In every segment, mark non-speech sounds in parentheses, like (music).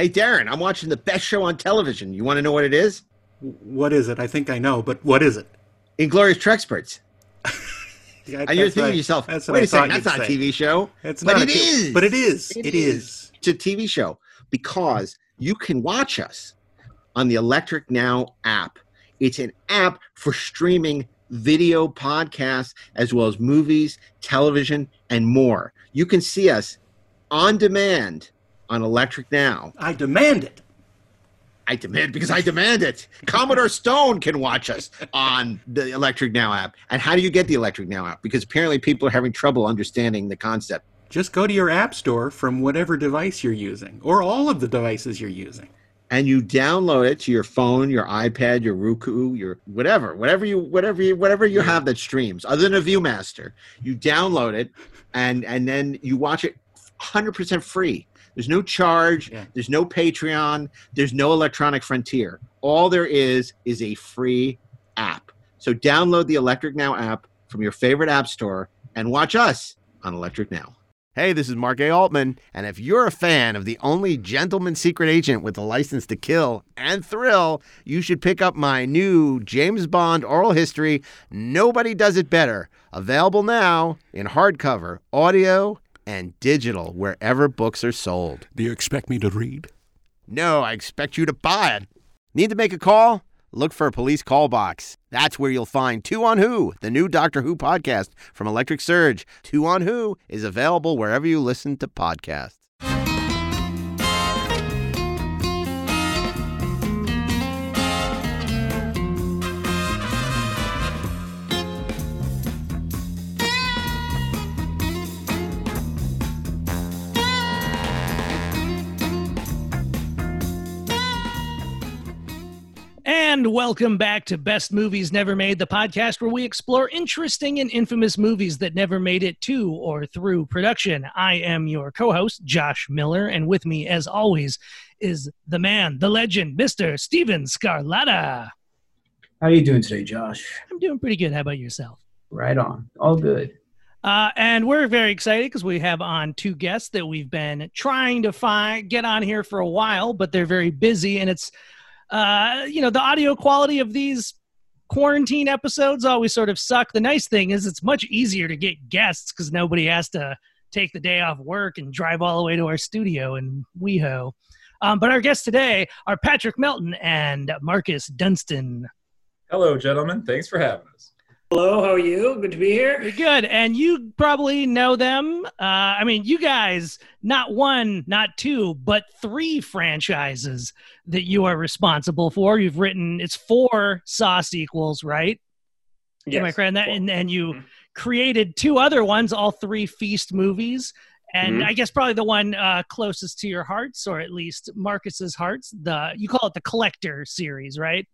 Hey, Darren, I'm watching the best show on television. You want to know what it is? What is it? I think I know, but what is it? Inglorious Treksperts. (laughs) Yeah, And you're thinking to yourself, that's wait a second, that's not a. TV show. It's But not it is. But it is. It it is. It's a TV show because you can watch us on the Electric Now app. It's an app for streaming video podcasts as well as movies, television, and more. You can see us on demand on Electric Now. I demand it. I demand because I demand it. Commodore (laughs) Stone can watch us on the Electric Now app. And how do you get the Electric Now app? Because apparently people are having trouble understanding the concept. Just go to your app store from whatever device you're using, or all of the devices you're using. and you download it to your phone, your iPad, your Roku, your whatever, whatever you whatever you whatever you have that streams, other than a ViewMaster. You download it and and then you watch it 100% free. There's no charge, Yeah. there's no Patreon, there's no electronic frontier. All there is is a free app. So download the Electric Now app from your favorite app store and watch us on Electric Now. Hey, this is Mark A. Altman, and if you're a fan of the only gentleman secret agent with a license to kill and thrill, you should pick up my new James Bond oral history, Nobody Does It Better, available now in hardcover, audio, and digital wherever books are sold. Do you expect me to read? No, I expect you to buy it. Need to make a call? Look for a police call box. That's where you'll find Two on Who, the new Doctor Who podcast from Electric Surge. Two on Who is available wherever you listen to podcasts. And welcome back to Best Movies Never Made, the podcast where we explore interesting and infamous movies that never made it to or through production. I am your co host, Josh Miller, and with me, as always, is the man, the legend, Mr. Steven Scarlatta. How are you doing today, Josh? I'm doing pretty good. How about yourself? Right on. All good. Uh, and we're very excited because we have on two guests that we've been trying to find get on here for a while, but they're very busy, and it's uh, you know the audio quality of these quarantine episodes always sort of suck. The nice thing is it's much easier to get guests because nobody has to take the day off work and drive all the way to our studio in WeHo. Um, but our guests today are Patrick Melton and Marcus Dunstan. Hello, gentlemen. Thanks for having us. Hello, how are you? Good to be here. Pretty good. And you probably know them. Uh, I mean, you guys, not one, not two, but three franchises that you are responsible for. You've written, it's four Saw sequels, right? Am I correct? in that? And, and you Mhm. created two other ones, all three Feast movies. And Mhm. I guess probably the one uh, closest to your hearts, or at least Marcus's hearts, the you call it the Collector series, right?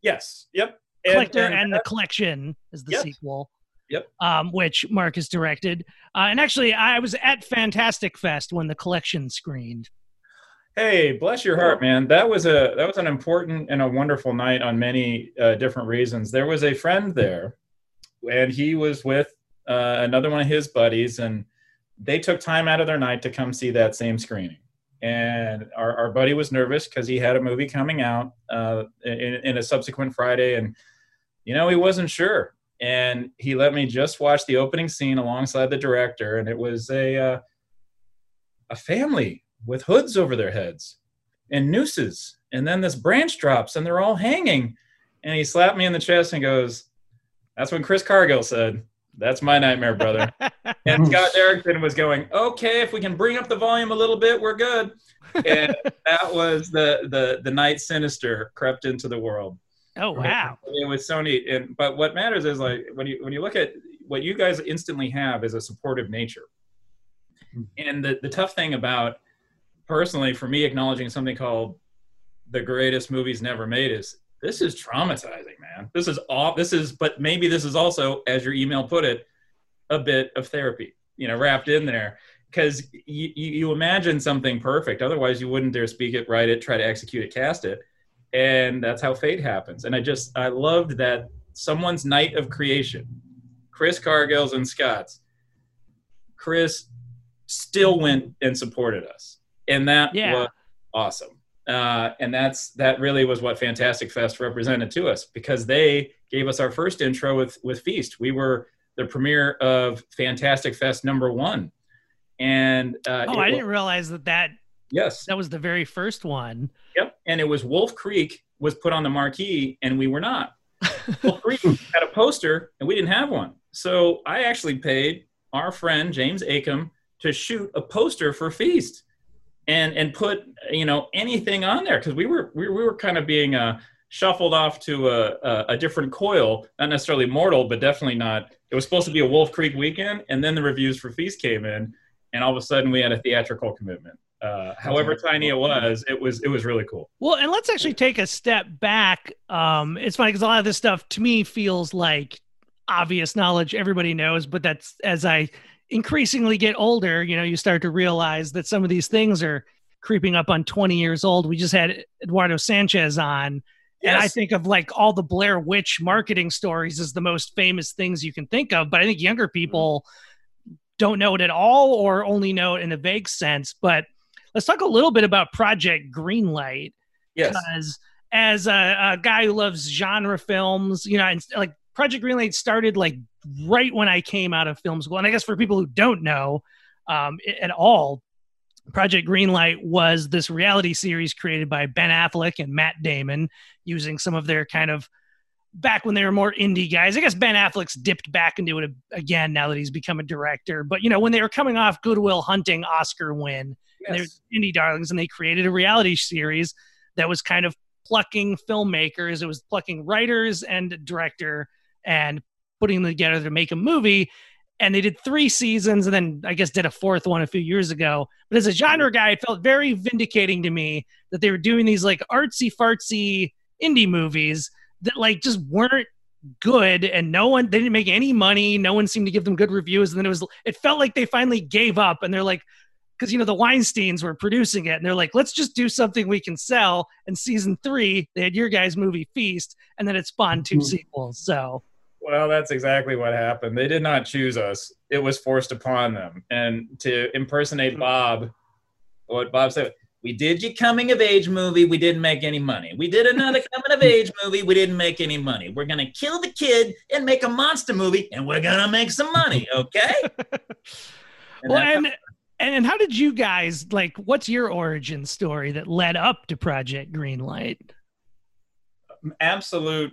Yes. Yep. Collector and, the Collection is the Yep. sequel. Yep. Um, which Marcus directed. Uh, and actually, I was at Fantastic Fest when the Collection screened. Hey, bless your heart, man. That was a that was an important and a wonderful night on many uh, different reasons. There was a friend there, and he was with uh, another one of his buddies, and they took time out of their night to come see that same screening. And our, our buddy was nervous because he had a movie coming out uh, in, in a subsequent Friday, and you know he wasn't sure. And he let me just watch the opening scene alongside the director, and it was a uh, a family with hoods over their heads and nooses. And then this branch drops and they're all hanging. And he slapped me in the chest and goes, That's when Chris Cargill said, That's my nightmare, brother. (laughs) and Scott Derrickson was going, Okay, if we can bring up the volume a little bit, we're good. And (laughs) that was the the the night sinister crept into the world. oh wow! It was so neat. And but what matters is like when you when you look at what you guys instantly have is a supportive nature. Hmm. And the, the tough thing about personally for me acknowledging something called the greatest movies never made is this is traumatizing, man. This is all this is but maybe this is also, as your email put it, a bit of therapy, you know, wrapped in there. Because you, you, imagine something perfect. Otherwise, you wouldn't dare speak it, write it, try to execute it, cast it and that's how fate happens. And I just I loved that someone's night of creation, Chris Cargill's and Scott's. Chris still went and supported us, and that Yeah. was awesome. Uh, and that's that really was what Fantastic Fest represented to us because they gave us our first intro with with Feast. We were the premiere of Fantastic Fest number one, and uh, oh, I didn't realize that that yes, that was the very first one. Yep. And it was Wolf Creek was put on the marquee, and we were not. (laughs) Wolf Creek had a poster, and we didn't have one. So I actually paid our friend James Acom to shoot a poster for Feast, and and put you know anything on there because we were we, we were kind of being uh, shuffled off to a, a a different coil, not necessarily mortal, but definitely not. It was supposed to be a Wolf Creek weekend, and then the reviews for Feast came in, and all of a sudden we had a theatrical commitment. Uh, however tiny it was, it was it was really cool. Well, and let's actually take a step back. Um, it's funny because a lot of this stuff to me feels like obvious knowledge everybody knows, but that's as I increasingly get older, you know, you start to realize that some of these things are creeping up on 20 years old. We just had Eduardo Sanchez on. And I think of like all the Blair Witch marketing stories as the most famous things you can think of. But I think younger mm-hmm. people don't know it at all or only know it in a vague sense. But let's talk a little bit about Project Greenlight Yes. because as a, a guy who loves genre films, you know, and like Project Greenlight started like right when I came out of film school. And I guess for people who don't know um, at all, Project Greenlight was this reality series created by Ben Affleck and Matt Damon using some of their kind of back when they were more indie guys. I guess Ben Affleck's dipped back into it again now that he's become a director. But, you know, when they were coming off Good Will Hunting Oscar win, and they're indie darlings and they created a reality series that was kind of plucking filmmakers it was plucking writers and director and putting them together to make a movie. And they did three seasons and then i guess did a fourth one a few years ago. But as a genre guy it felt very vindicating to me that they were doing these like artsy fartsy indie movies that like just weren't good. And no one they didn't make any money. No one seemed to give them good reviews. And then it was it felt like they finally gave up. And they're like because you know the Weinstein's were producing it, and they're like, let's just do something we can sell. And season three, they had your guys' movie Feast, and then it spawned 2 Mhm. sequels. So Well, that's exactly what happened. They did not choose us. It was forced upon them. And to impersonate hmm. Bob, what Bob said, we did your coming of age movie, we didn't make any money. We did another coming of age movie, we didn't make any money. We're going to kill the kid and make a monster movie, and we're going to make some money, (laughs) okay? (laughs) And well, and and and how did you guys like? What's your origin story that led up to Project Greenlight? absolute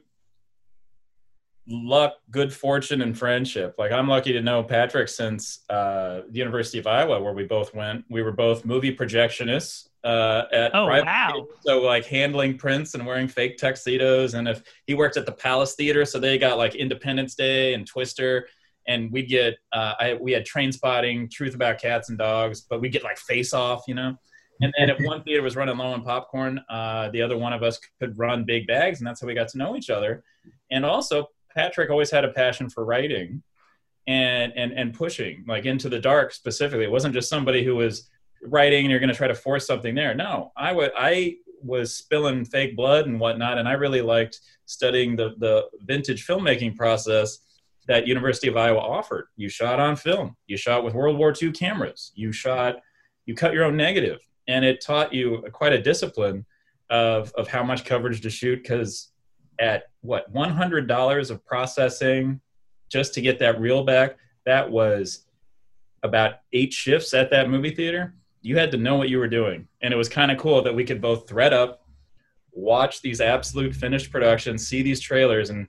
luck, good fortune, and friendship. Like I'm lucky to know Patrick since uh, the University of Iowa, where we both went. We were both movie projectionists uh, at Oh, private wow. So like handling prints and wearing fake tuxedos. And if he worked at the Palace Theater, so they got like Independence Day and Twister. And we'd get, uh, I, we had Trainspotting, Truth About Cats and Dogs, but we'd get like Face Off, you know. And then if one theater was running low on popcorn, uh, the other one of us could run big bags, and that's how we got to know each other. And also, Patrick always had a passion for writing and and and pushing like into the dark specifically. It wasn't just somebody who was writing and you're going to try to force something there. No, I would I was spilling fake blood and whatnot, and I really liked studying the the vintage filmmaking process that University of Iowa offered. You shot on film. You shot with World War II cameras. You shot. You cut your own negative, and it taught you quite a discipline of of how much coverage to shoot because at what $100 of processing just to get that reel back? That was about eight shifts at that movie theater. You had to know what you were doing. And it was kind of cool that we could both thread up watch these absolute finished productions see these trailers and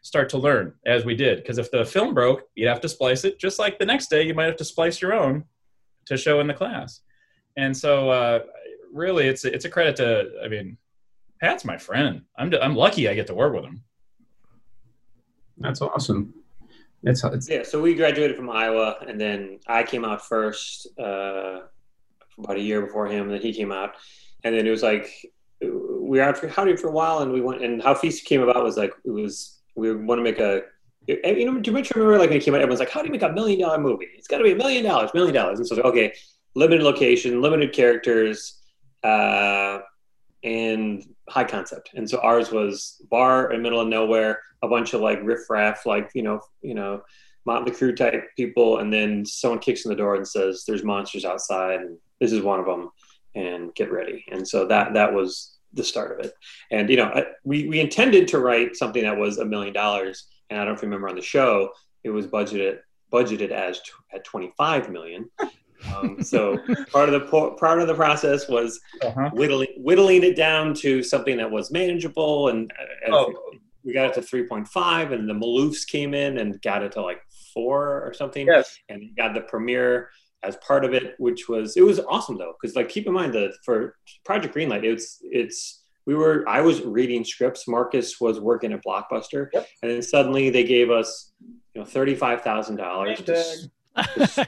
start to learn as we did. Because if the film broke you'd have to splice it just like the next day you might have to splice your own to show in the class. And so uh, really it's it's a credit to i mean Pat's my friend. I'm I'm lucky I get to work with him. That's awesome. It's, it's Yeah, so we graduated from Iowa, and then I came out first, uh, about a year before him, and then he came out, and then it was like we were out for Howdy for a while, and we went, and how Feast came about was like it was we want to make a. You know, do you remember like when it came out? Everyone's like, "How do you make a million dollar movie? It's got to be a million dollars, million dollars." And so, like, okay, limited location, limited characters, uh, and high concept. And so ours was bar in middle of nowhere, a bunch of like riffraff, like you know, you know, Motley Crue type people, and then someone kicks in the door and says, "There's monsters outside, and this is one of them." and get ready. And so that that was the start of it. And you know, I, we we intended to write something that was a million dollars, and I don't remember on the show, it was budgeted budgeted as t- at 25 million. Um, so part of the part of the process was Uh-huh. whittling whittling it down to something that was manageable, and uh, Oh. we got it to 3.5, and the Maloofs came in and got it to like four or something Yes. and got the premiere as part of it, which was it was awesome though, because like keep in mind that for Project Greenlight, it's it's we were I was reading scripts, Marcus was working at Blockbuster, Yep. and then suddenly they gave us you know thirty five thousand dollars to, (laughs) s-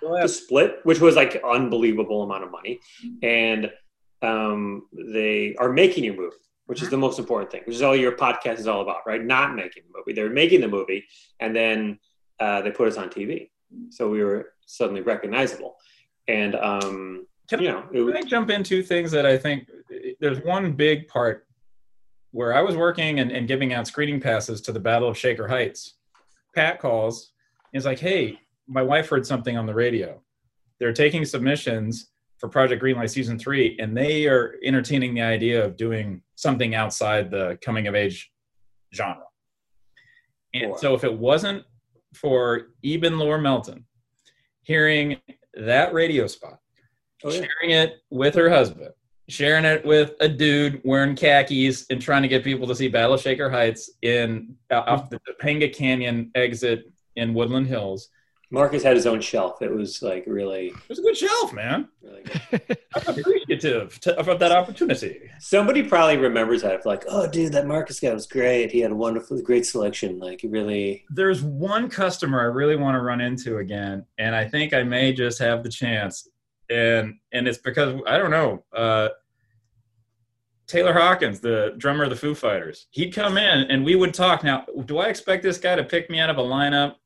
to split, which was like unbelievable amount of money, and um, they are making your movie. Which is the most important thing, which is all your podcast is all about, right? Not making the movie. They're making the movie, and then uh, they put us on TV so we were suddenly recognizable and um Can- you know it Can was I jump into things that I think there's one big part where I was working and, and giving out screening passes to the Battle of Shaker Heights. Pat calls. He's like, "Hey, my wife heard something on the radio. They're taking submissions for Project Greenlight season three, and they are entertaining the idea of doing something outside the coming of age genre. And Wow. so, if it wasn't for Eben Laura Melton hearing that radio spot, oh, yeah. sharing it with her husband, sharing it with a dude wearing khakis and trying to get people to see Battle Shaker Heights in uh, off the Topanga Canyon exit in Woodland Hills. marcus had his own shelf it was like really, It was a good shelf, man. really good. (laughs) I'm appreciative to, of that opportunity. somebody probably remembers that like oh dude that marcus guy was great he had a wonderful great selection like really There's one customer I really want to run into again, and I think I may just have the chance. And and it's because I don't know. Uh, Taylor Hawkins, the drummer of the Foo Fighters, he'd come in and we would talk. Now, do I expect this guy to pick me out of a lineup?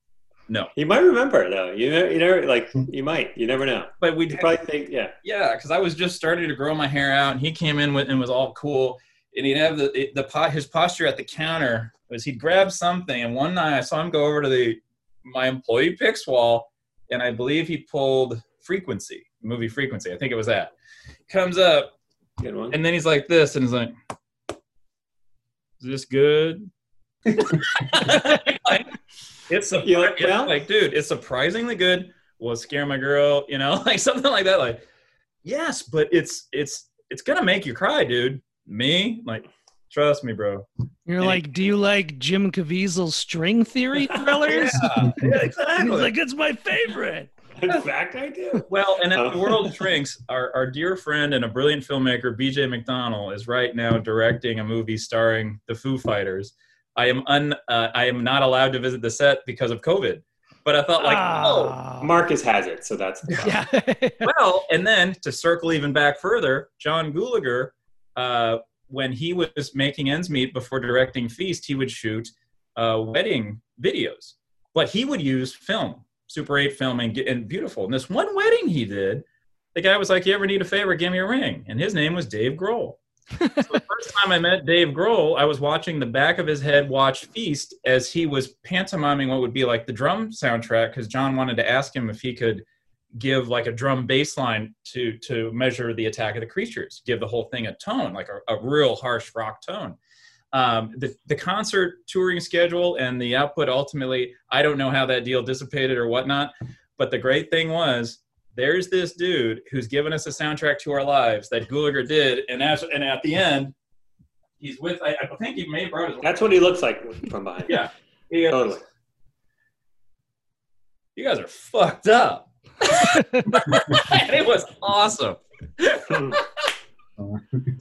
No, you might remember though. You know you never like you might. You never know. But we probably think yeah. Yeah, because I was just starting to grow my hair out, and he came in with and was all cool, and he'd have the the pot his posture at the counter was he'd grab something, and one night I saw him go over to the my employee picks wall, and I believe he pulled Frequency movie Frequency. I think it was that. Comes up, good one. and then he's like this, and he's like, "Is this good?" (laughs) (laughs) like, it's a, Yeah, it's well- like, dude, it's surprisingly good. Will scare my girl? You know, (laughs) like something like that. Like, yes, but it's it's it's gonna make you cry, dude. Me, like, trust me, bro. You're Yeah. like, do you like Jim Caviezel's string theory (laughs) thrillers? (laughs) yeah, And he's exactly. like, it's my favorite. in fact i do Well, and Oh. at the world shrinks, our, our dear friend and a brilliant filmmaker, BJ McDonnell, is right now directing a movie starring the Foo Fighters. I am un, uh, I am not allowed to visit the set because of COVID, but I felt like, oh, Ah. marcus has it so that's the. (laughs) Yeah. (laughs) well, and then to circle even back further, John Gulager, uh, when he was making ends meet before directing Feast, he would shoot uh, wedding videos, but he would use film, Super 8 film, and, get, and beautiful. And this one wedding he did, the guy was like, "You ever need a favor? Give me a ring." And his name was Dave Grohl. So the first time I met Dave Grohl, I was watching the back of his head watch Feast as he was pantomiming what would be like the drum soundtrack because John wanted to ask him if he could give like a drum bass line to to measure the attack of the creatures, give the whole thing a tone, like a, a real harsh rock tone. Um, the the concert touring schedule and the output ultimately, I don't know how that deal dissipated or whatnot, but the great thing was there's this dude who's given us a soundtrack to our lives that Gulager did, and as and at the end, he's with I, I think he may have brought his that's what he looks like from behind (laughs) yeah. Goes, totally You guys are fucked up. (laughs) it was awesome. so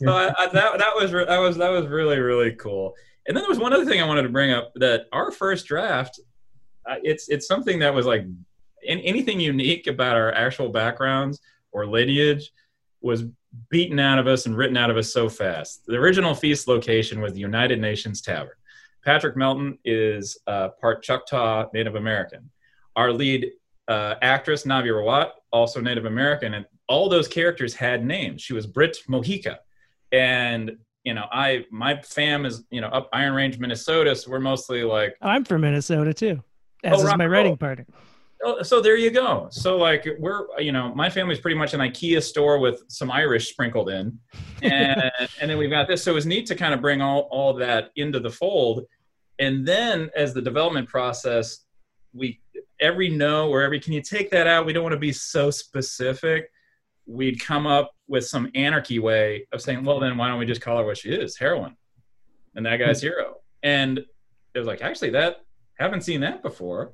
I, I, that that was that was that was really really cool. And then there was one other thing I wanted to bring up that our first draft, uh, it's it's something that was like in, anything unique about our actual backgrounds or lineage was beaten out of us and written out of us so fast. The original feast location was the United Nations Tavern. Patrick Melton is uh, part Choctaw Native American. Our lead uh, actress Navi Rawat, also Native American, and all those characters had names. She was Brit Mohica, and you know, I my fam is you know up Iron Range, Minnesota, so we're mostly like I'm from Minnesota too, as Oh, is rock my writing partner. Oh, so there you go. So like we're you know my family's pretty much an IKEA store with some Irish sprinkled in, and (laughs) and then we've got this. So it was neat to kind of bring all all that into the fold, and then as the development process, we every no or every can you take that out? We don't want to be so specific. We'd come up with some anarchy way of saying, well then why don't we just call her what she is, heroin, and that guy's hmm. hero. And it was like actually that haven't seen that before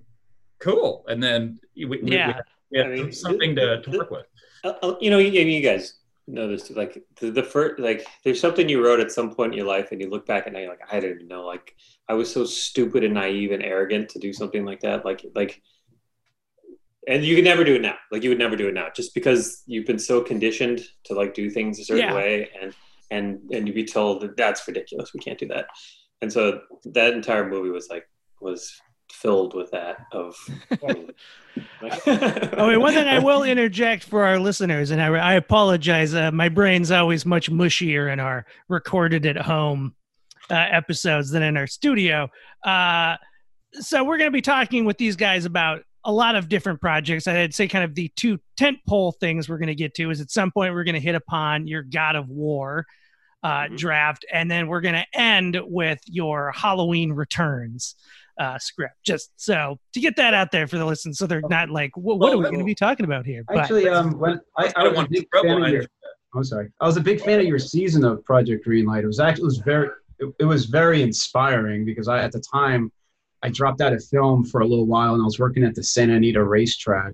cool. And then we, we, Yeah. we had, we had I mean, something to, to work with. Uh, you know, you, you guys know this. Like the, the first, like there's something you wrote at some point in your life, and you look back and now you're like, I didn't know. Like I was so stupid and naive and arrogant to do something like that. Like like, and you could never do it now. Like you would never do it now, just because you've been so conditioned to like do things a certain Yeah. way, and and and you'd be told that that's ridiculous. We can't do that. And so that entire movie was like was filled with that of. (laughs) Oh, wait, one thing I will interject for our listeners, and I, I apologize. Uh, my brain's always much mushier in our recorded at home uh, episodes than in our studio. Uh, so we're going to be talking with these guys about a lot of different projects. I'd say kind of the two tent pole things we're going to get to is at some point we're going to hit upon your God of War uh, Mhm. draft, and then we're going to end with your Halloween Returns uh, script. Just so to get that out there for the listeners, so they're not like, what, what are we going to be talking about here? But Actually, um, when I, I I was a want big trouble fan of on your, you. I'm sorry, I was a big fan of your season of Project Greenlight. It was actually it was very it, it was very inspiring because I at the time I dropped out of film for a little while and I was working at the Santa Anita racetrack.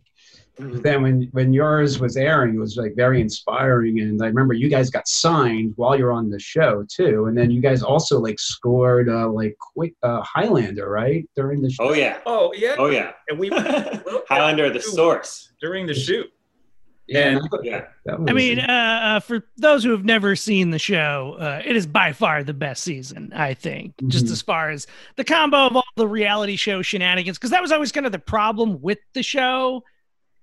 But then when when yours was airing, it was like very inspiring, and I remember you guys got signed while you're on the show too, and then you guys also like scored uh, like quick uh, Highlander right during the show. oh yeah, Oh yeah, oh yeah. and we (laughs) Highlander, the source. during the shoot. yeah, And- I Yeah. I mean, uh, uh, for those who have never seen the show, uh, it is by far the best season, I think, just Mhm. as far as the combo of all the reality show shenanigans. Because that was always kind of the problem with the show,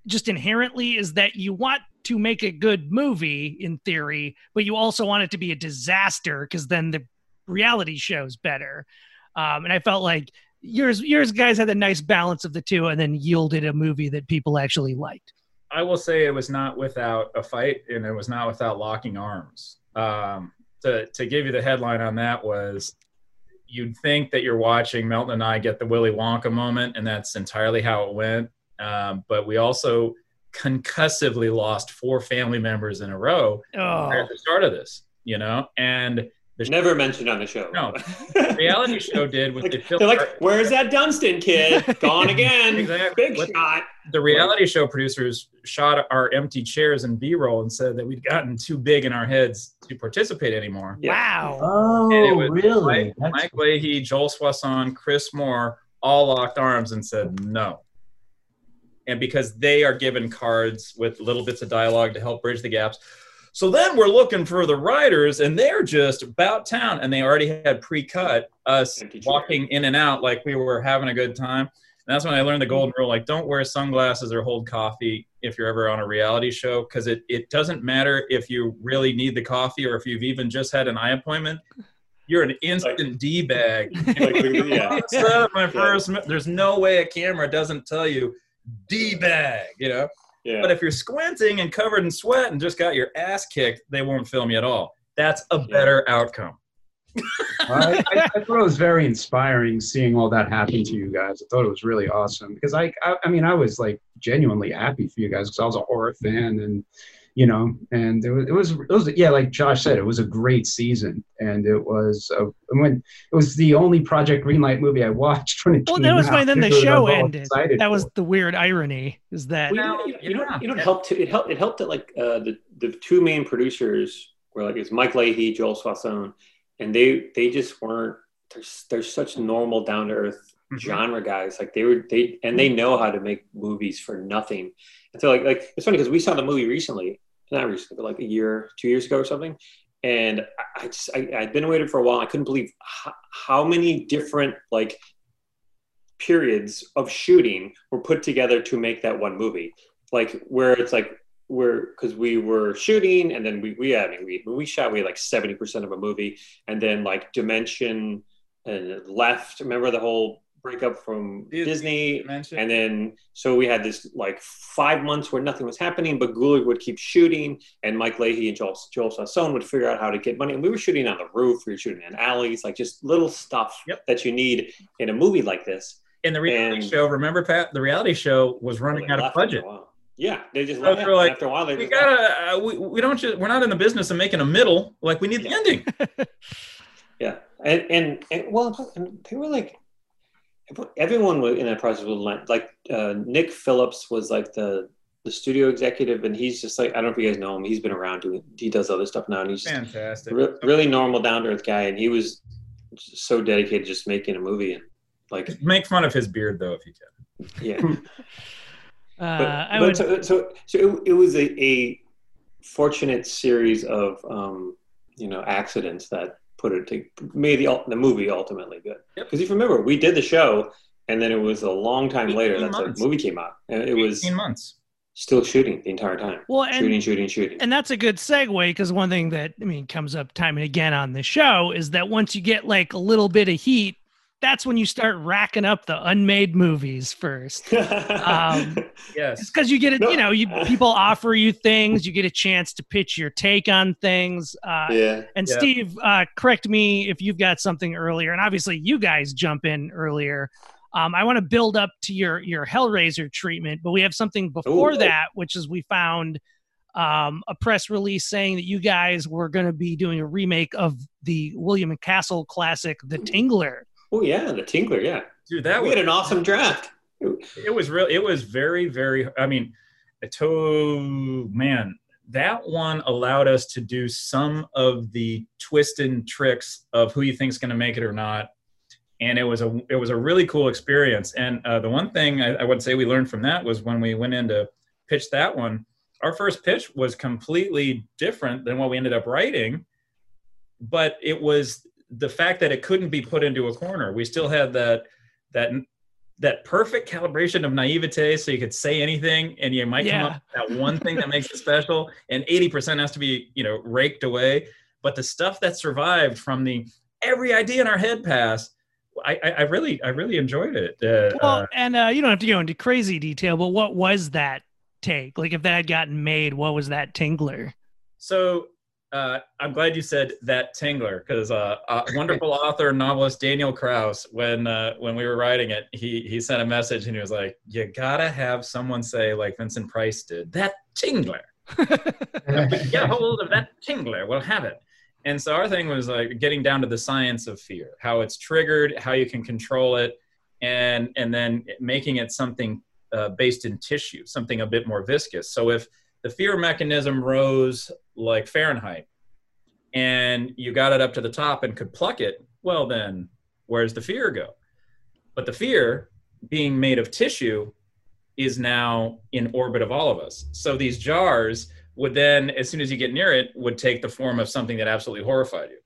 just inherently, is that you want to make a good movie in theory, but you also want it to be a disaster because then the reality show's better. Um, and I felt like yours, yours guys had a nice balance of the two, and then yielded a movie that people actually liked. I will say it was not without a fight, and it was not without locking arms. Um, to to give you the headline on that was, you'd think that you're watching Melton and I get the Willy Wonka moment, and that's entirely how it went. Um, but we also concussively lost four family members in a row Oh, at the start of this, you know, and the Never mentioned on the show. No. reality show did was they Like, filmed they're like, "Where's that Dunstan kid? (laughs) Gone again. Exactly. Big What- shot." the reality show producers shot our empty chairs in b-roll and said that we'd gotten too big in our heads to participate anymore Yeah. wow. Oh, And it was really? Mike, That's- Mike Leahy, Joel Soisson, Chris Moore all locked arms and said no. And because they are given cards with little bits of dialogue to help bridge the gaps. So then we're looking for the writers, and they're just about town, and they already had pre-cut us walking in and out like we were having a good time. And that's when I learned the golden rule: like, don't wear sunglasses or hold coffee if you're ever on a reality show, because it it doesn't matter if you really need the coffee or if you've even just had an eye appointment. You're an instant d bag. Like, yeah. (laughs) my first. There's no way a camera doesn't tell you d bag. You know. Yeah. But if you're squinting and covered in sweat and just got your ass kicked, they won't film you at all. That's a better outcome. I, I, I thought it was very inspiring seeing all that happen to you guys. I thought it was really awesome because I, I, I mean, I was like genuinely happy for you guys because I was a horror fan and, you know, and it was, it was, it was, yeah, like Josh said, it was a great season and it was, uh, when it was the only Project Greenlight movie I watched when it Well, came that was out. why then the It was- I show ended. That was for the weird irony is that Well, you know, you, you know, Yeah. you know, it helped. To, it helped. It helped that like uh, the the two main producers were like it's Mike Leahy, Joel Soisson, and they they just weren't. They're they're such normal, down to earth Mhm. genre guys. Like they were they and they know how to make movies for nothing. So like like it's funny because we saw the movie recently, not recently, but like a year, two years ago or something. And I, just I, I'd been waiting for a while. I couldn't believe how, how many different like periods of shooting were put together to make that one movie. Like where it's like we're because we were shooting and then we we I mean we when we shot we had like seventy percent of a movie and then like Dimension and left. Remember the whole breakup from Disney Disney, and then so we had this like five months where nothing was happening, but Gulag would keep shooting, and Mike Leahy and Joel Joel Soisson would figure out how to get money. And we were shooting on the roof, we were shooting in alleys, like just little stuff Yep. that you need in a movie like this. in the reality and- show, remember Pat? The reality show was running out of budget. Yeah, they just So they're like, after a while. They We just gotta. Uh, we, we don't. Just, we're not in the business of making a middle. Like we need the ending. (laughs) Yeah, and and, and well, and they were like, everyone was in that process was like, like uh, Nick Phillips was like the the studio executive, and he's just like I don't know if you guys know him. He's been around doing he does other stuff now, and he's just Fantastic. re- really normal, down to earth guy, and he was so dedicated just making a movie and like Make fun of his beard though, if you can. yeah. (laughs) Uh, But, I but would. so, so, so it, it was a, a fortunate series of um, you know accidents that put it to made the the movie ultimately good. Yep. Because if you remember, we did the show, and then it was a long time later that the movie came out, and it was 18 months. still shooting the entire time, Well, and shooting, shooting, shooting. and that's a good segue because one thing that I mean comes up time and again on the show is that once you get like a little bit of heat, that's when you start racking up the unmade movies first. (laughs) um, Yes. Because you get it, No. you know, you people offer you things, you get a chance to pitch your take on things. Uh, yeah, and Yeah. Steve, uh, correct me if you've got something earlier, and obviously you guys jump in earlier. Um, I want to build up to your your Hellraiser treatment, but we have something before Ooh. that, which is we found um, a press release saying that you guys were going to be doing a remake of the William and Castle classic, The Tingler. Oh yeah, the Tinkler, yeah. Dude, that we was had an awesome draft. it was real it was very very i mean to man that one allowed us to do some of the twist and tricks of who you think's going to make it or not and it was a it was a really cool experience and uh, the one thing I, I would say we learned from that was when we went in to pitch that one our first pitch was completely different than what we ended up writing but it was the fact that it couldn't be put into a corner we still had that that that perfect calibration of naivete so you could say anything and you might come up with that one thing that makes it special and 80% has to be you know raked away but the stuff that survived from the every idea in our head pass i i, I really i really enjoyed it uh, Well, uh, and uh, you don't have to go into crazy detail, but what was that take? Like, if that had gotten made, what was that Tingler? so uh, I'm glad you said that Tingler because uh, uh, (laughs) wonderful author and novelist Daniel Kraus, when uh, when we were writing it, he he sent a message and he was like, "You gotta have someone say like Vincent Price did that Tingler." (laughs) get hold of that tingler we'll have it and so our thing was like getting down to the science of fear how it's triggered how you can control it and and then making it something uh, based in tissue something a bit more viscous so if the fear mechanism rose like fahrenheit. And you got it up to the top and could pluck it. Well then where's the fear go? But the fear being made of tissue is now in orbit of all of us. So these jars would then as soon as you get near it would take the form of something that absolutely horrified you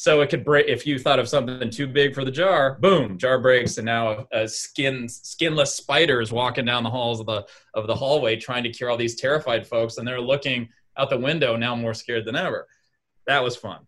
so it could break if you thought of something too big for the jar boom jar breaks and now a skin skinless spider is walking down the halls of the of the hallway trying to cure all these terrified folks and they're looking out the window now more scared than ever that was fun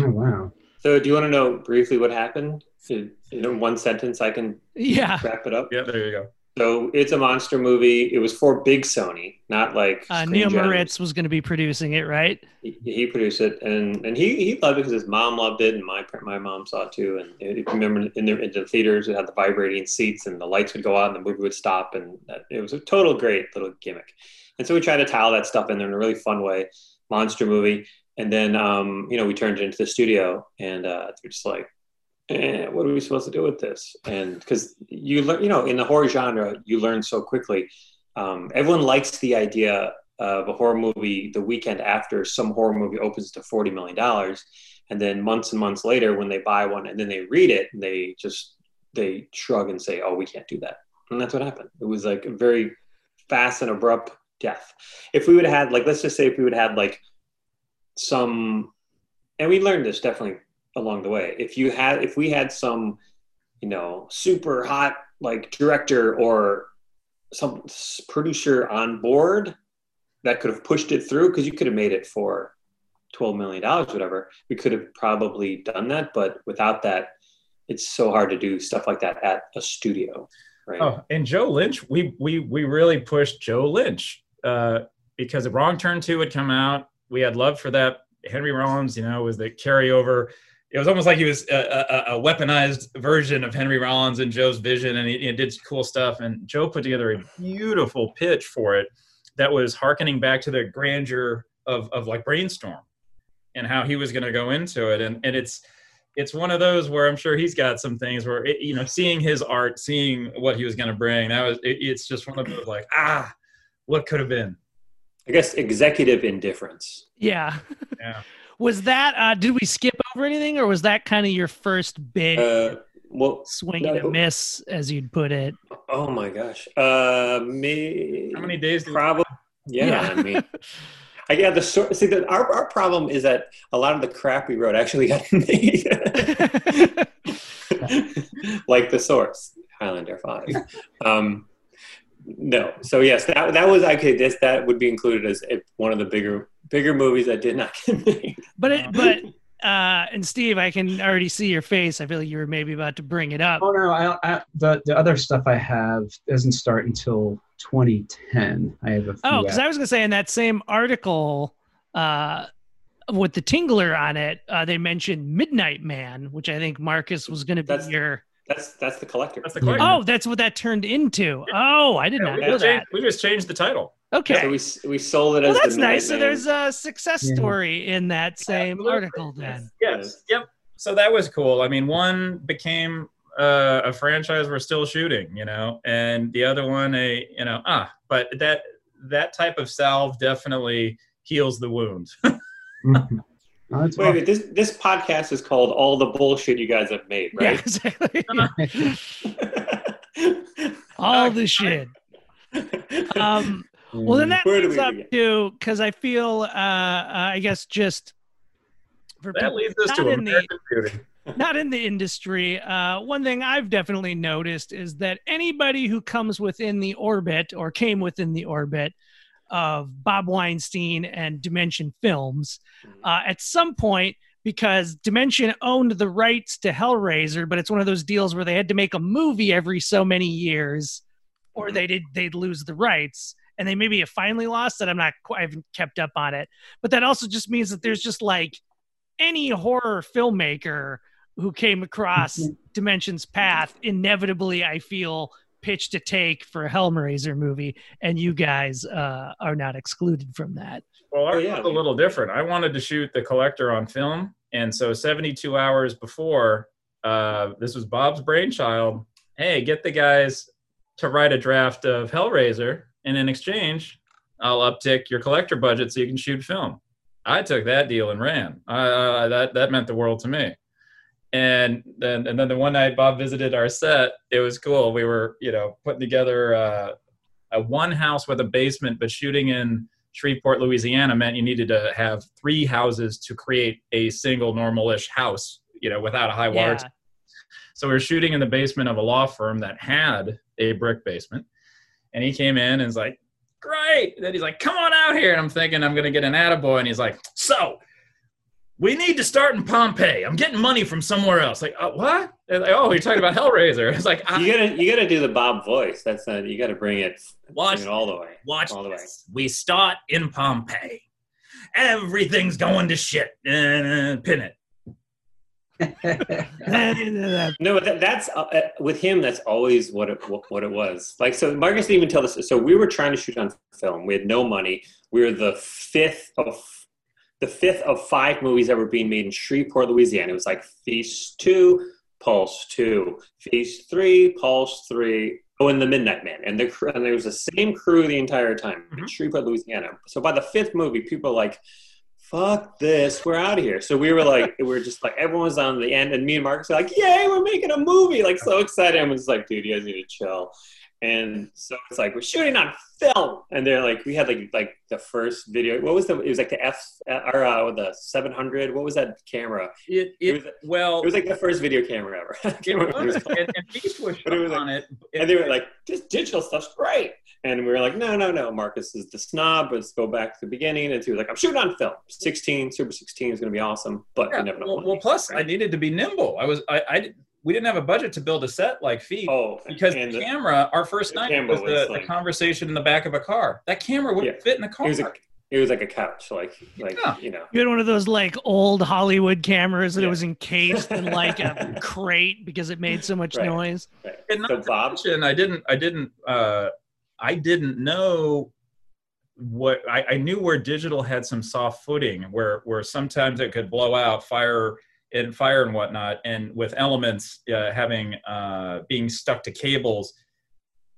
Oh wow. So, do you want to know briefly what happened? In, in one sentence, I can Yeah. wrap it up. yeah there you go So, it's a monster movie. It was for Big Sony, not like Uh, Neil Gems. Moritz was going to be producing it, right? He, he produced it, and and he, he loved it because his mom loved it, and my my mom saw it too. And if you remember, in the, in the theaters, it had the vibrating seats, and the lights would go out, and the movie would stop, and it was a total great little gimmick. And so we tried to tile that stuff in there in a really fun way, monster movie. And then um, you know we turned it into the studio, and uh, they're just like, eh, what are we supposed to do with this? And because you learn, you know, in the horror genre, you learn so quickly. Um, everyone likes the idea of a horror movie the weekend after some horror movie opens to $40 million. And then months and months later, when they buy one and then they read it, they just, they shrug and say, oh, we can't do that. And that's what happened. It was like a very fast and abrupt death. If we would have had, like, let's just say if we would have had like some, and we learned this definitely along the way. If you had, if we had some, you know, super hot like director or some producer on board that could have pushed it through, because you could have made it for twelve million dollars, whatever. We could have probably done that, but without that, it's so hard to do stuff like that at a studio, right? Oh, and Joe Lynch, we we we really pushed Joe Lynch uh, because the Wrong Turn Two had come out. We had love for that. Henry Rollins, you know, was the carryover. It was almost like he was a, a, a weaponized version of Henry Rollins and Joe's vision, and he, he did cool stuff. And Joe put together a beautiful pitch for it that was harkening back to the grandeur of of like Brainstorm and how he was going to go into it. And and it's it's one of those where I'm sure he's got some things where it, you know, seeing his art, seeing what he was going to bring, that was it, it's just one of those like ah, what could have been. I guess executive indifference. Yeah. Yeah. Was that uh did we skip over anything or was that kind of your first big Uh, well, swing no. and a miss as you'd put it? oh my gosh. Uh, me. How many days? Did Problem. Yeah, Yeah. I mean, I yeah. The sor- see, the, our our problem is that a lot of the crap we wrote actually got made, (laughs) like the source Highlander Five. Um, no, so yes, that that was okay. This that would be included as a- one of the bigger bigger movies that did not (laughs) get made. But it, but uh and Steve, I can already see your face. I feel like you were maybe about to bring it up. Oh no, I, I, the the other stuff I have doesn't start until 2010. I have a few. Oh, because I was gonna say in that same article, uh, with the Tingler on it, uh, they mentioned Midnight Man, which I think Marcus was gonna be That's- your. That's that's the collector. That's the collector. Oh, that's what that turned into. Oh, I did Yeah, not know just that. changed, we just changed the title. Okay. So we we sold it well, as that's the nice. So there's a success Yeah. story in that same Absolutely. article then. Yes. Yep. So that was cool. I mean, one became uh, a franchise we're still shooting, you know, and the other one, a you know, ah, but that that type of salve definitely heals the wound. (laughs) Mhm. Oh, Wait, awesome. wait, this this podcast is called "All the Bullshit You Guys Have Made," Yeah, right? exactly. (laughs) All the shit. (laughs) Um, well, then that Where leads up begin? to because I feel, uh, uh, I guess, just for that people leads us not to in the Beauty. (laughs) not in the industry, uh, one thing I've definitely noticed is that anybody who comes within the orbit or came within the orbit of Bob Weinstein and Dimension Films uh, at some point, because Dimension owned the rights to Hellraiser, but it's one of those deals where they had to make a movie every so many years, or they did they'd lose the rights. And they maybe have finally lost it. I'm not. qu- I haven't kept up on it, but that also just means that there's just like any horror filmmaker who came across Dimension's path inevitably, I feel, pitched a take for a Hellraiser movie, and you guys uh, are not excluded from that. Well, ours Oh, yeah. was a little different. I wanted to shoot the collector on film, and so 72 hours before, uh, this was Bob's brainchild. Hey, get the guys to write a draft of Hellraiser, and in exchange, I'll uptick your collector budget so you can shoot film. I took that deal and ran. Uh, that that meant the world to me. And then and then the one night Bob visited our set, it was cool. We were you know putting together uh, a one house with a basement, but shooting in Shreveport, Louisiana meant you needed to have three houses to create a single normal-ish house, you know, without a high water. Yeah. So we were shooting in the basement of a law firm that had a brick basement. And he came in and was like, Great. And then he's like, Come on out here. And I'm thinking I'm gonna get an attaboy. And he's like, So we need to start in Pompeii. I'm getting money from somewhere else. Like, uh, what? Like, oh, you're talking about Hellraiser. (laughs) It's like, I, You gotta you gotta do the Bob voice. That's not, you gotta bring it, watch bring it all the way. Watch all the way. We start in Pompeii. Everything's going to shit. Uh, pin it. (laughs) No, that, that's uh, uh, with him. That's always what it what, what it was. Like so, Marcus didn't even tell us. So we were trying to shoot on film. We had no money. We were the fifth of the fifth of five movies that were being made in Shreveport, Louisiana. It was like Feast two, Pulse two, Feast three, Pulse three. Oh, and the Midnight Man, and the and there was the same crew the entire time in Mhm. Shreveport, Louisiana. So by the fifth movie, people like, fuck this, we're out of here. So we were like, we (laughs) were just like, everyone was on the end, and me and Marcus were like, yay, we're making a movie, like so excited. I was like, dude, you guys need to chill. And so it's like we're shooting on film, and they're like, we had like like the first video. What was the? It was like the F or uh, the seven hundred. What was that camera? It, It it, was, well, it was like the first video camera ever. (laughs) It remember what it was and, and Beast was was like- on it. And they were like, just digital stuff's great. And we were like, no, no, no. Marcus is the snob. Let's go back to the beginning. And he was like, I'm shooting on film. 16, Super 16 is going to be awesome. But Yeah, you never know. well, well, plus I needed to be nimble. I was I, I we didn't have a budget to build a set like feet Oh, because and the the- camera, our first the night camera was, was the, the conversation in the back of a car. That camera wouldn't Yeah. fit in the car. it was a it was like a couch, like like Yeah. you know. You had one of those like old Hollywood cameras that it was encased in like a (laughs) crate because it made so much Right. noise. Right. and not So to Bob, mention, I didn't, I didn't, uh, I didn't know what I, I knew where digital had some soft footing, where where sometimes it could blow out, fire and fire and whatnot, and with elements uh, having uh, being stuck to cables.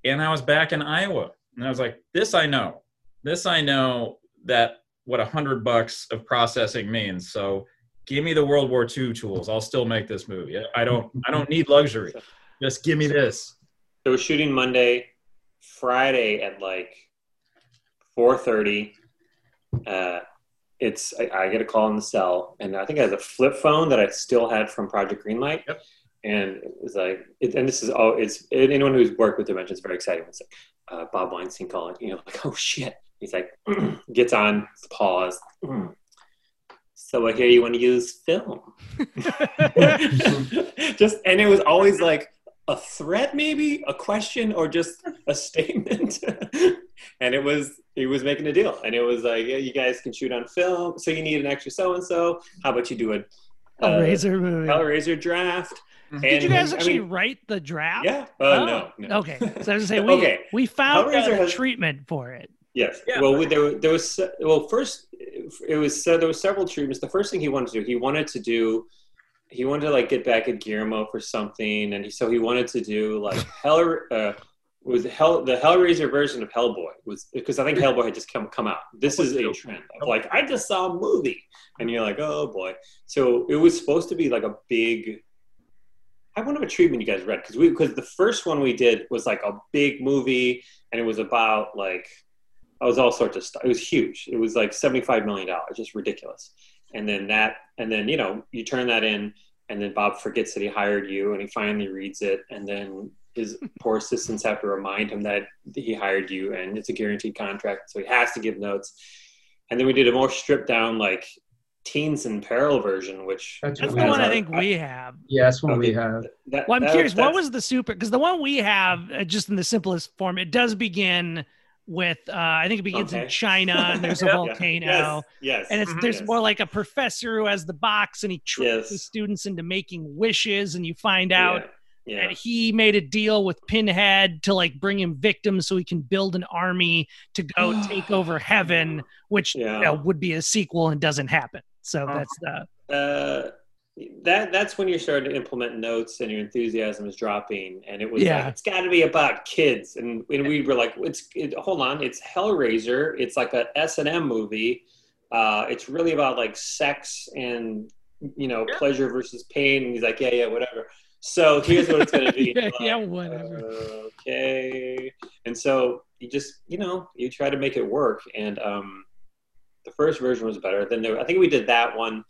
And I was back in Iowa, and I was like, "This I know, this I know that what a hundred bucks of processing means." So. Give me the World War II tools. I'll still make this movie. I don't. I don't need luxury. Just give me this. So we're shooting Monday, Friday at like four thirty. Uh, it's I, I get a call on the cell, and I think I had a flip phone that I still had from Project Greenlight. Yep. And it was like, it, and this is oh, it's anyone who's worked with Dimension is very exciting. It's like uh, Bob Weinstein calling, you know, like (laughs) oh shit. He's like, (clears throat) gets on, pause. "Mm. (clears throat) So I hear you want to use film. (laughs) (laughs) just and it was always like a threat maybe a question or just a statement (laughs) and it was he was making a deal and it was like yeah you guys can shoot on film so you need an extra so and so how about you do a uh, Hellraiser movie. Hellraiser draft Did Did you guys I actually mean, wrait the draft? yeah uh, Oh, no, no Okay. So I was gonna say (laughs) we Okay. we found Hellraiser a has- treatment for it. Yes. Yeah, well, but- there, there was well first it was so there was several treatments. The first thing he wanted to do, he wanted to do, he wanted to like get back at Guillermo for something, and he, so he wanted to do like (laughs) Hell uh, was Hell the Hellraiser version of Hellboy was because I think Hellboy had just come come out. This is a trend of like I just saw a movie, and you're like oh boy. So it was supposed to be like a big. I wonder what treatment you guys read because we because the first one we did was like a big movie and it was about like it was all sorts of stuff. It was huge. It was like seventy-five million dollars, just ridiculous. And then that, and then you know, you turn that in, and then Bob forgets that he hired you, and he finally reads it, and then his (laughs) poor assistants have to remind him that he hired you, and it's a guaranteed contract, so he has to give notes. And then we did a more stripped down, like teens in peril version, which That's That's the we one I have. think we have. Yeah, that's what we have. that, Well, I'm that- curious, what was the super? Because the one we have, uh, just in the simplest form, it does begin with, uh, I think it begins in China, and (laughs) there's a Yeah. volcano. Yes, yes, And it's Mhm. there's yes. more like a professor who has the box, and he tricks the students into making wishes, and you find out Yeah. yeah. that he made a deal with Pinhead to like bring him victims so he can build an army to go (gasps) take over heaven, which you know, would be a sequel and doesn't happen. So Uh-huh. that's the uh, that that's when you're starting to implement notes and your enthusiasm is dropping. And it was Yeah. like it's got to be about kids. And, and we were like it's it, hold on it's hellraiser. It's like a s&m movie. Uh, it's really about like sex and you know Yeah. pleasure versus pain. And he's like yeah yeah whatever. So here's what it's going to be. (laughs) Yeah, Like, yeah, whatever. okay. And so you just you know you try to make it work. And um the first version was better. Then there, i think we did that one.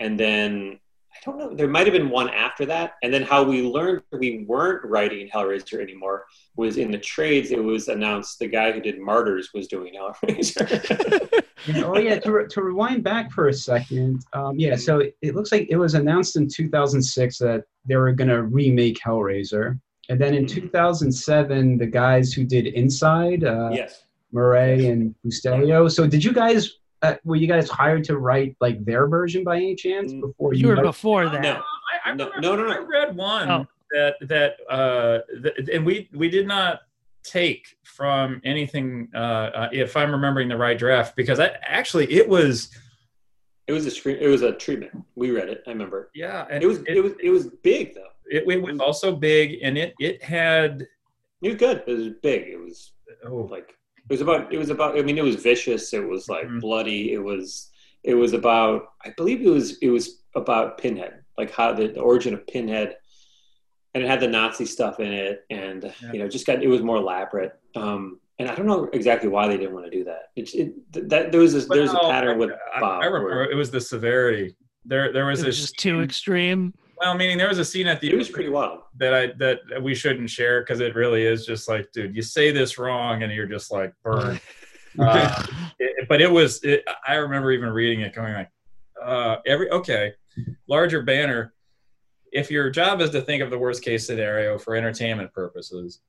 And then i don't know there might have been one after that and then how we learned we weren't writing hellraiser anymore was in the trades it was announced the guy who did martyrs was doing hellraiser (laughs) Yeah, oh yeah, to, re- to rewind back for a second, um, yeah. So it, it looks like it was announced in 2006 that they were gonna remake Hellraiser, and then in Mhm. 2007, the guys who did Inside, uh, yes Maury and Bustillo. So did you guys? Uh, were you guys hired to write like their version by any chance Mm, before You were wrote- before that. No. I, I No, no, no, no. I read one Oh. that that uh, th- and we we did not take from anything uh, uh, if I'm remembering the right draft because I actually it was it was a screen it was a treatment we read it i remember yeah and it was it was it was big though it, it was also big and it it had it was good it was big it was oh like it was about it was about i mean it was vicious it was like Mhm. bloody it was it was about i believe it was it was about pinhead like how the, the origin of pinhead and it had the nazi stuff in it and Yeah. you know just got it was more elaborate um and i don't know exactly why they didn't want to do that it's it that there was this, there's a pattern with I, bob I remember where it was the severity there there was It a was just too extreme. Well meaning there was a scene at the it was pretty wild that I that we shouldn't share because it really is just like, dude, you say this wrong and you're just like burned. (laughs) uh, it- but it was. It, I remember even reading it, going like, uh, every okay, larger banner. if your job is to think of the worst case scenario for entertainment purposes,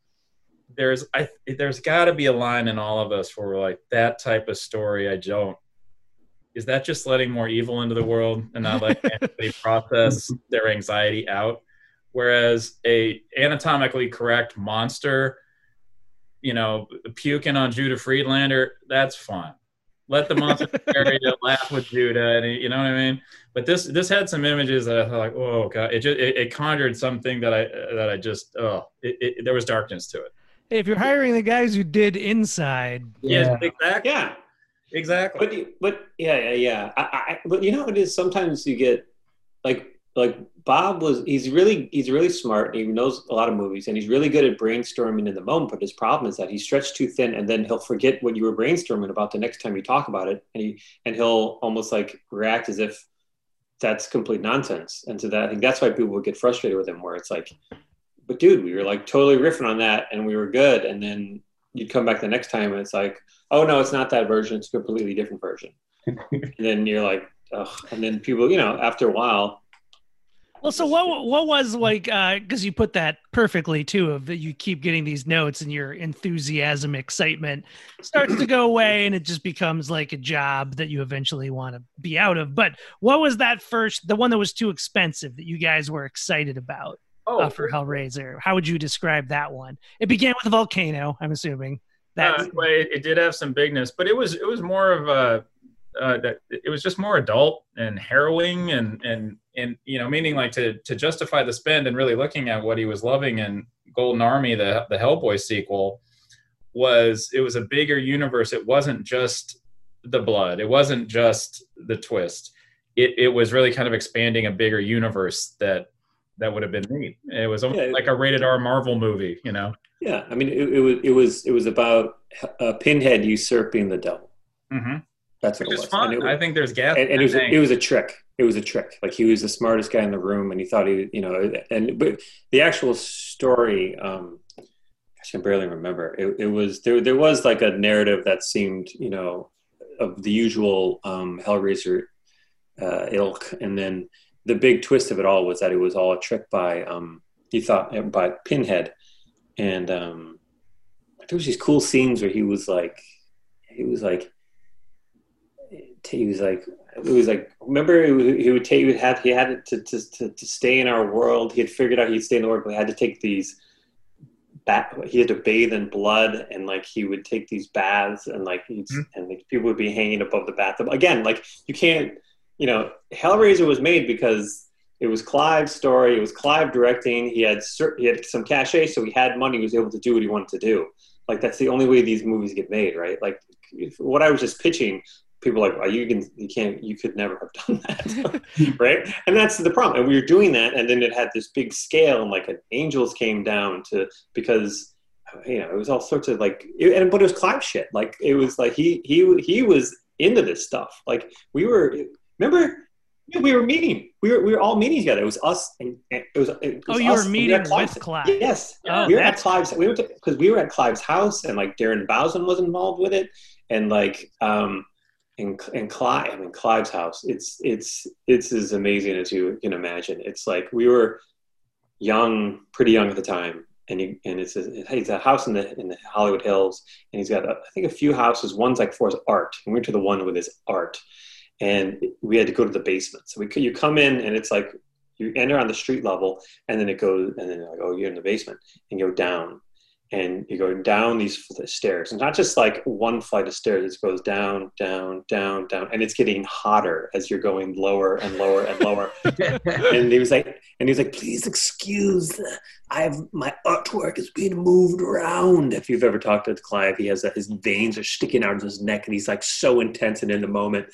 there's I there's got to be a line in all of us where we're like that type of story. I don't. Is that just letting more evil into the world and not letting (laughs) anybody process their anxiety out? Whereas a anatomically correct monster, you know, puking on Judah Friedlander, that's fun. Let the monster (laughs) carry area laugh with Judah, and you know what I mean. But this this had some images that I thought like, oh god, it just it, it conjured something that I that I just oh, it, it, there was darkness to it. If you're hiring the guys who did Inside, Yes, exactly. Yeah, Exactly. but but yeah, yeah, yeah. I, I, but you know it is. Sometimes you get like like Bob was. He's really he's really smart. And he knows a lot of movies, and he's really good at brainstorming in the moment. But his problem is that he's stretched too thin, and then he'll forget what you were brainstorming about the next time you talk about it, and he and he'll almost like react as if that's complete nonsense. And so that I think that's why people would get frustrated with him, where it's like, but dude, we were like totally riffing on that, and we were good, and then you'd come back the next time, and it's like, oh no, it's not that version; it's a completely different version. (laughs) and then you're like, ugh. And then people, you know, after a while, Well, so what what was like uh, because you put that perfectly too of that you keep getting these notes and your enthusiasm, excitement starts to go away and it just becomes like a job that you eventually want to be out of. But what was that first the one that was too expensive that you guys were excited about oh, uh, for Hellraiser? How would you describe that one? It began with a volcano, I'm assuming. That uh, well, it, it did have some bigness, but it was it was more of a uh, that it was just more adult and harrowing and and and you know meaning like to to justify the spend and really looking at what he was loving in Golden Army the the Hellboy sequel was it was a bigger universe. It wasn't just the blood. It wasn't just the twist. It it was really kind of expanding a bigger universe that that would have been neat. It was Yeah. like a rated R Marvel movie, you know. yeah, I mean, it, it was it was it was about uh, Pinhead usurping the devil. Mm-hmm. That's what Which it was. fun. And it, I think there's gas. and, and it was in it was a trick. It was a trick. Like he was the smartest guy in the room, and he thought he, you know, and but the actual story, um, gosh, I can barely remember. It, it was there. There was like a narrative that seemed, you know, of the usual um, Hellraiser uh, ilk, and then the big twist of it all was that it was all a trick by um, he thought by Pinhead, and um, there was these cool scenes where he was like, he was like he was like it was like remember he would, take he would have he had to, to to to stay in our world. He had figured out he'd stay in the world but he had to take these bath he had to bathe in blood and like he would take these baths and like Mhm. and like, people would be hanging above the bathtub. Again like you can't you know hellraiser was made because it was clive's story it was clive directing he had he had some cachet so he had money he was able to do what he wanted to do like that's the only way these movies get made right like if, what i was just pitching people like, oh, you can, you can't, you could never have done that, (laughs) right? And that's the problem. And we were doing that, and then it had this big scale, and like angels came down to because you know it was all sorts of like, it, and but it was Clive shit. Like it was like he he he was into this stuff. Like we were, remember. We were meeting. We were we were all meeting together. It was us, and, and it was. It was Oh, you were meeting at Clive's- with Clive. Yes, Oh, we were at Clive's. We went because we were at Clive's house, and like Darren Bousman was involved with it, and like um, in in Clive, I mean Clive's house. It's it's it's as amazing as you can imagine. It's like we were young, pretty young at the time, and he, and it's a, it's a house in the in the Hollywood Hills, and he's got a, I think a few houses. One's like for his art, and we went to the one with his art, and we had to go to the basement. So we could, you come in, and it's like you enter on the street level, and then it goes, and then you're like, oh, you're in the basement, and you go down, and you go down these stairs, and not just like one flight of stairs. It goes down, down, down, down, and it's getting hotter as you're going lower and lower and lower. (laughs) and he was like, and he was like, please excuse, I have my artwork is being moved around. If you've ever talked to Clive, he has that his veins are sticking out of his neck, and he's like so intense and in the moment.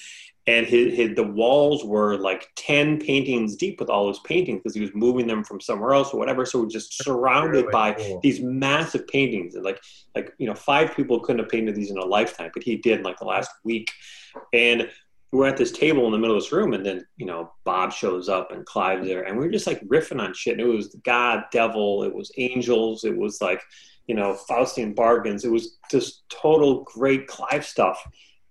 And his, his the walls were like ten paintings deep with all those paintings because he was moving them from somewhere else or whatever. So we're just surrounded Really by cool. these massive paintings, and like like you know, five people couldn't have painted these in a lifetime, but he did in like the last week. And we're at this table in the middle of this room, and then you know Bob shows up and Clive's there, and we are just like riffing on shit. And it was God, devil, it was angels, it was like you know Faustian bargains. It was just total great Clive stuff.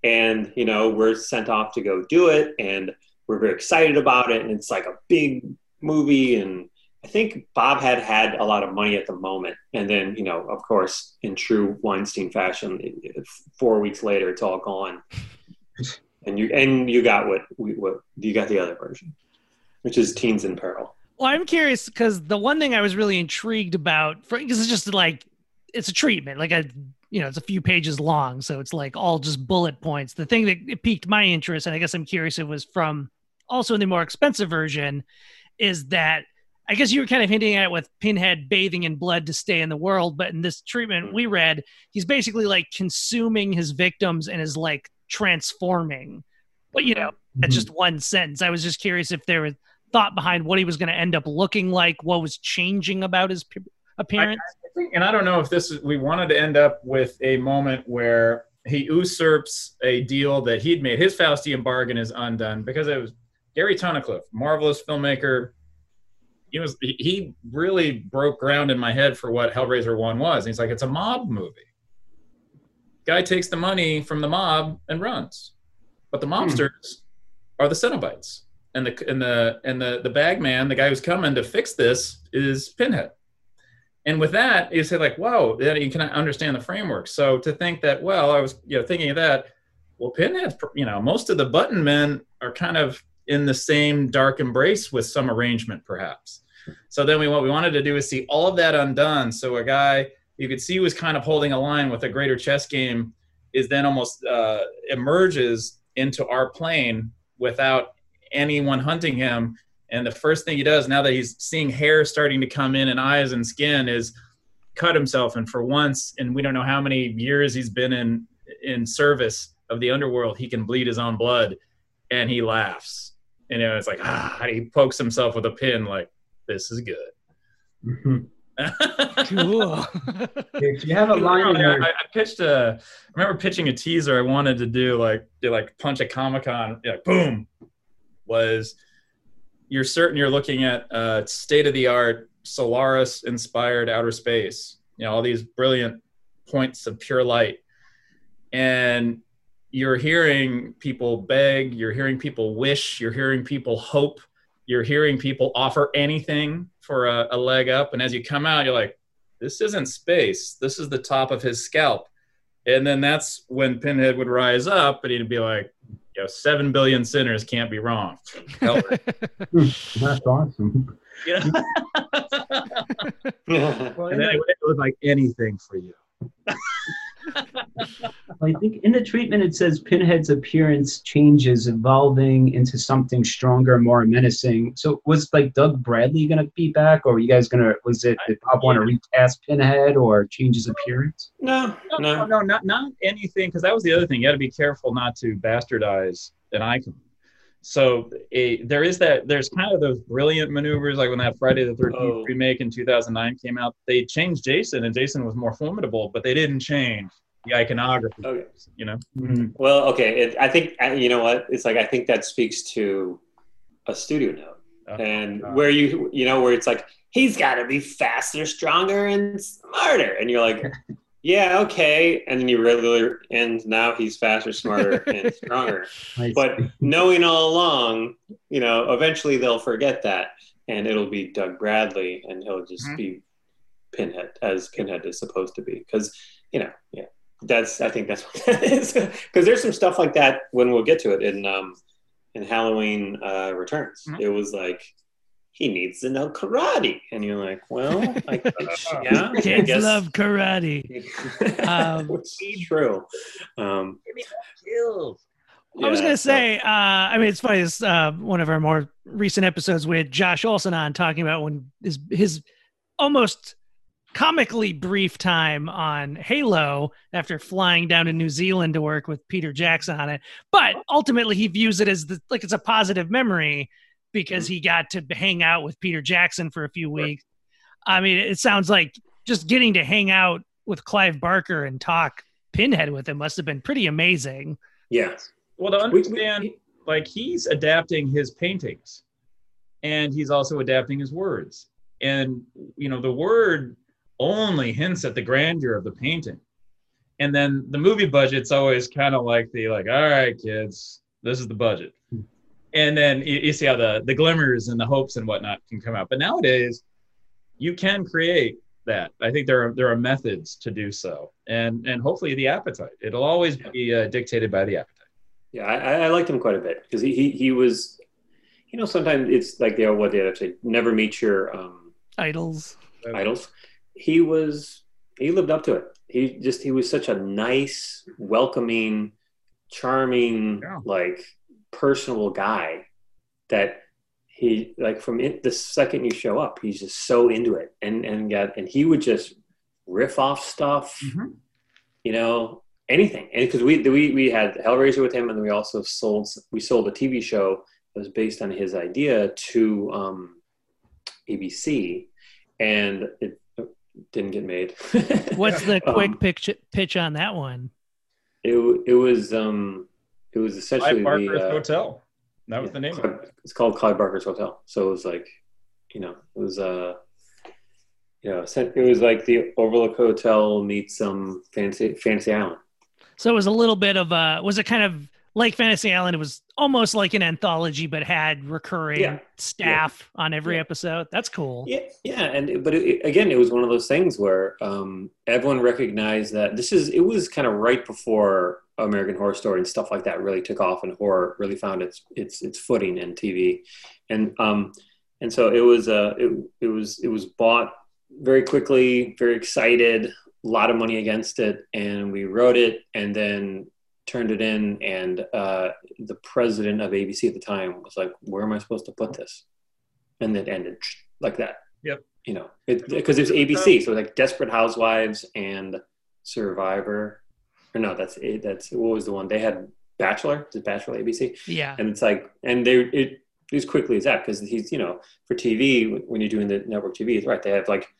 And you know we're sent off to go do it, and we're very excited about it, and it's like a big movie, and I think Bob had had a lot of money at the moment, and then you know, of course, in true Weinstein fashion, it- it- four weeks later, it's all gone, (laughs) and you and you got what we what you got the other version, which is Teens in Peril. Well, I'm curious because the one thing I was really intrigued about, because it's just like it's a treatment, like a you know, it's a few pages long, so it's like all just bullet points. The thing that it piqued my interest, and I guess I'm curious, it was from also in the more expensive version, is that I guess you were kind of hinting at it with Pinhead bathing in blood to stay in the world, but in this treatment we read, he's basically like consuming his victims and is like transforming. But you know, that's mm-hmm. just one sentence. I was just curious if there was thought behind what he was going to end up looking like, what was changing about his appearance. I and I don't know if this is, we wanted to end up with a moment where he usurps a deal that he'd made. His Faustian bargain is undone because it was Gary Tunnicliffe, marvelous filmmaker. He was he- really broke ground in my head for what Hellraiser One was. He's like, it's a mob movie. Guy takes the money from the mob and runs, but the hmm. mobsters are the Cenobites, and the and the and the the bag man, the guy who's coming to fix this, is Pinhead and with that you say like whoa then you can understand the framework. So to think that well i was you know thinking of that well pinhead's you know most of the button men are kind of in the same dark embrace with some arrangement perhaps. So then we what we wanted to do is see all of that undone. So a guy you could see was kind of holding a line with a greater chess game is then almost uh, emerges into our plane without anyone hunting him and the first thing he does now that he's seeing hair starting to come in and eyes and skin is cut himself. And for once, and we don't know how many years he's been in in service of the underworld, he can bleed his own blood, and he laughs. And you know, it's like ah, he pokes himself with a pin, like this is good. Mhm. (laughs) cool. If you have a line in I, there, I I pitched a. I remember pitching a teaser I wanted to do like do like punch a Comic Con, like boom, was you're certain you're looking at state of the art Solaris inspired outer space. You know all these brilliant points of pure light, and you're hearing people beg, you're hearing people wish, you're hearing people hope, you're hearing people offer anything for a, a leg up, and as you come out, you're like this isn't space. This is the top of his scalp. And then that's when Pinhead would rise up and he'd be like, know, seven billion sinners can't be wrong. (laughs) Hmm, that's awesome. you know? Well, (laughs) and then it would, it was like anything for you. (laughs) (laughs) I think in the treatment it says Pinhead's appearance changes, evolving into something stronger, more menacing. So was like Doug Bradley gonna be back, or were you guys gonna? Was it did Bob want to recast Pinhead or change his appearance? no, No, no, no. no, not not anything, because that was the other thing. You got to be careful not to bastardize an icon. So a, there is that. There's kind of those brilliant maneuvers, like when that Friday the Thirteenth Oh. remake in 2009 came out. They changed Jason, and Jason was more formidable, but they didn't change the iconography. Okay. You know, mm-hmm. Well, okay. It, I think you know what it's like. I think that speaks to a studio note, Oh, and God. where you you know where it's like he's got to be faster, stronger, and smarter, and you're like, yeah, okay, and then you really and now he's faster, smarter, (laughs) and stronger. Nice. But knowing all along, you know, eventually they'll forget that, and it'll be Doug Bradley, and he'll just Mhm. be Pinhead as Pinhead is supposed to be, because you know, yeah, that's I think that's (laughs) what that is, because there's some stuff like that when we'll get to it in um in Halloween uh, Returns. Mhm. It was like he needs to know karate, and you're like, well, I, (laughs) yeah, I Kids guess. love karate. (laughs) Um, Which is true. Um, I was gonna so- say, uh, I mean, it's funny. It's uh, one of our more recent episodes with Josh Olson on talking about when his his almost comically brief time on Halo after flying down to New Zealand to work with Peter Jackson on it. But ultimately, he views it as the, like it's a positive memory because he got to hang out with Peter Jackson for a few Right. weeks. I mean, it sounds like just getting to hang out with Clive Barker and talk Pinhead with him must have been pretty amazing. yeah. Well, to We- we- understand, like he's adapting his paintings, and he's also adapting his words. And you know, the word only hints at the grandeur of the painting, and then the movie budget's always kind of like the like, all right, kids, this is the budget. And then you, you see how the the glimmers and the hopes and whatnot can come out. But nowadays, you can create that. I think there are there are methods to do so, and and hopefully the appetite. It'll always be uh, dictated by the appetite. Yeah, I, I liked him quite a bit because he, he he was, you know, sometimes it's like they what they have say, never meet your um, Idols. idols. He was he lived up to it. He just he was such a nice, welcoming, charming, Yeah. like personable guy that he like from it, the second you show up, he's just so into it, and and got and he would just riff off stuff, Mhm. you know, anything. And because we we we had Hellraiser with him, and we also sold we sold a TV show that was based on his idea to um, ABC, and it didn't get made. What's the (laughs) Um, quick pitch pitch on that one? It it was um it was essentially Clive Barker's the uh, Hotel. That was the name of it. It's called Clive Barker's Hotel. So it was like, you know, it was uh, you know, it was like the Overlook Hotel meets some fancy Fancy Island. So it was a little bit of a. Was it kind of like Fantasy Island? It was almost like an anthology, but had recurring Yeah. staff on every Yeah. episode. That's cool. Yeah, yeah, and but it, again, it was one of those things where um, everyone recognized that this is. It was kind of right before American Horror Story and stuff like that really took off, and horror really found its its its footing in TV, and um, and so it was uh, it it was it was bought very quickly, very excited, a lot of money against it, and we wrote it, and then turned it in, and uh, the president of ABC at the time was like, "Where am I supposed to put this?" And it ended like that. Yep. You know, because it, was ABC, so like Desperate Housewives and Survivor. Or no, that's it. That's what was the one they had? Bachelor, is it Bachelor ABC? Yeah. and it's like and they it as quickly as that because he's you know for tv when you're doing the network tv it's right they have like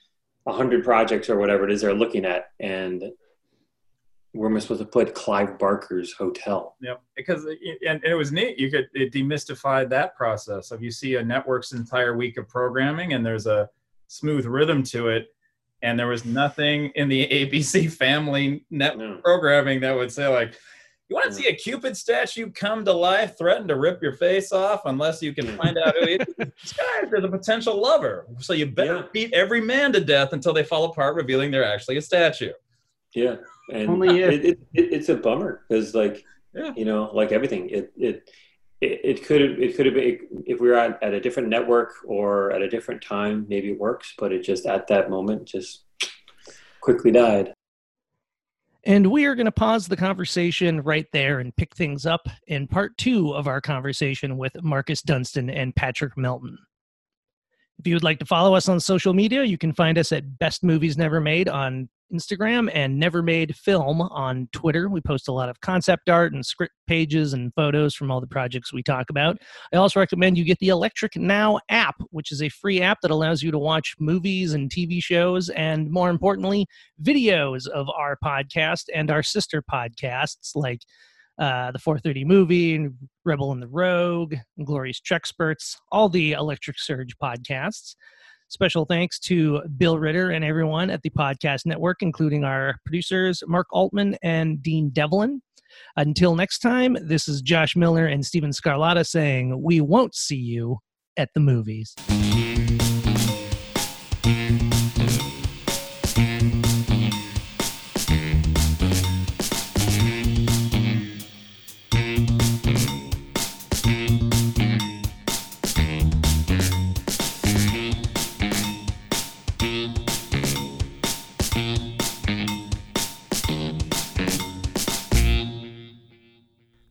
a 100 projects or whatever it is they're looking at and where am i supposed to put clive barker's hotel Yep. Because uh, it, and, and it was neat. You could it demystified that process of you see a network's entire week of programming and there's a smooth rhythm to it, and there was nothing in the (laughs) ABC family net no. programming that would say like, you want to see a Cupid statue come to life, threaten to rip your face off unless you can find out who he is. This guy is a potential lover, so you better Yeah. beat every man to death until they fall apart, revealing they're actually a statue. yeah and Only if- it, it, it, it's a bummer because like Yeah. you know like everything it it it, it could it could have been if we were at, at a different network or at a different time maybe it works but it just at that moment just quickly died And we are going to pause the conversation right there and pick things up in part two of our conversation with Marcus Dunstan and Patrick Melton. If you would like to follow us on social media, you can find us at Best Movies Never Made on Instagram and Never Made Film on Twitter. We post a lot of concept art and script pages and photos from all the projects we talk about. I also recommend you get the Electric Now app, which is a free app that allows you to watch movies and TV shows and, more importantly, videos of our podcast and our sister podcasts like uh, the 430 movie, Rebel and the Rogue, Glorious Treksperts, all the Electric Surge podcasts. Special thanks to Bill Ritter and everyone at the Podcast Network, including our producers, Mark Altman and Dean Devlin. Until next time, this is Josh Miller and Steven Scarlatta saying, We won't see you at the movies.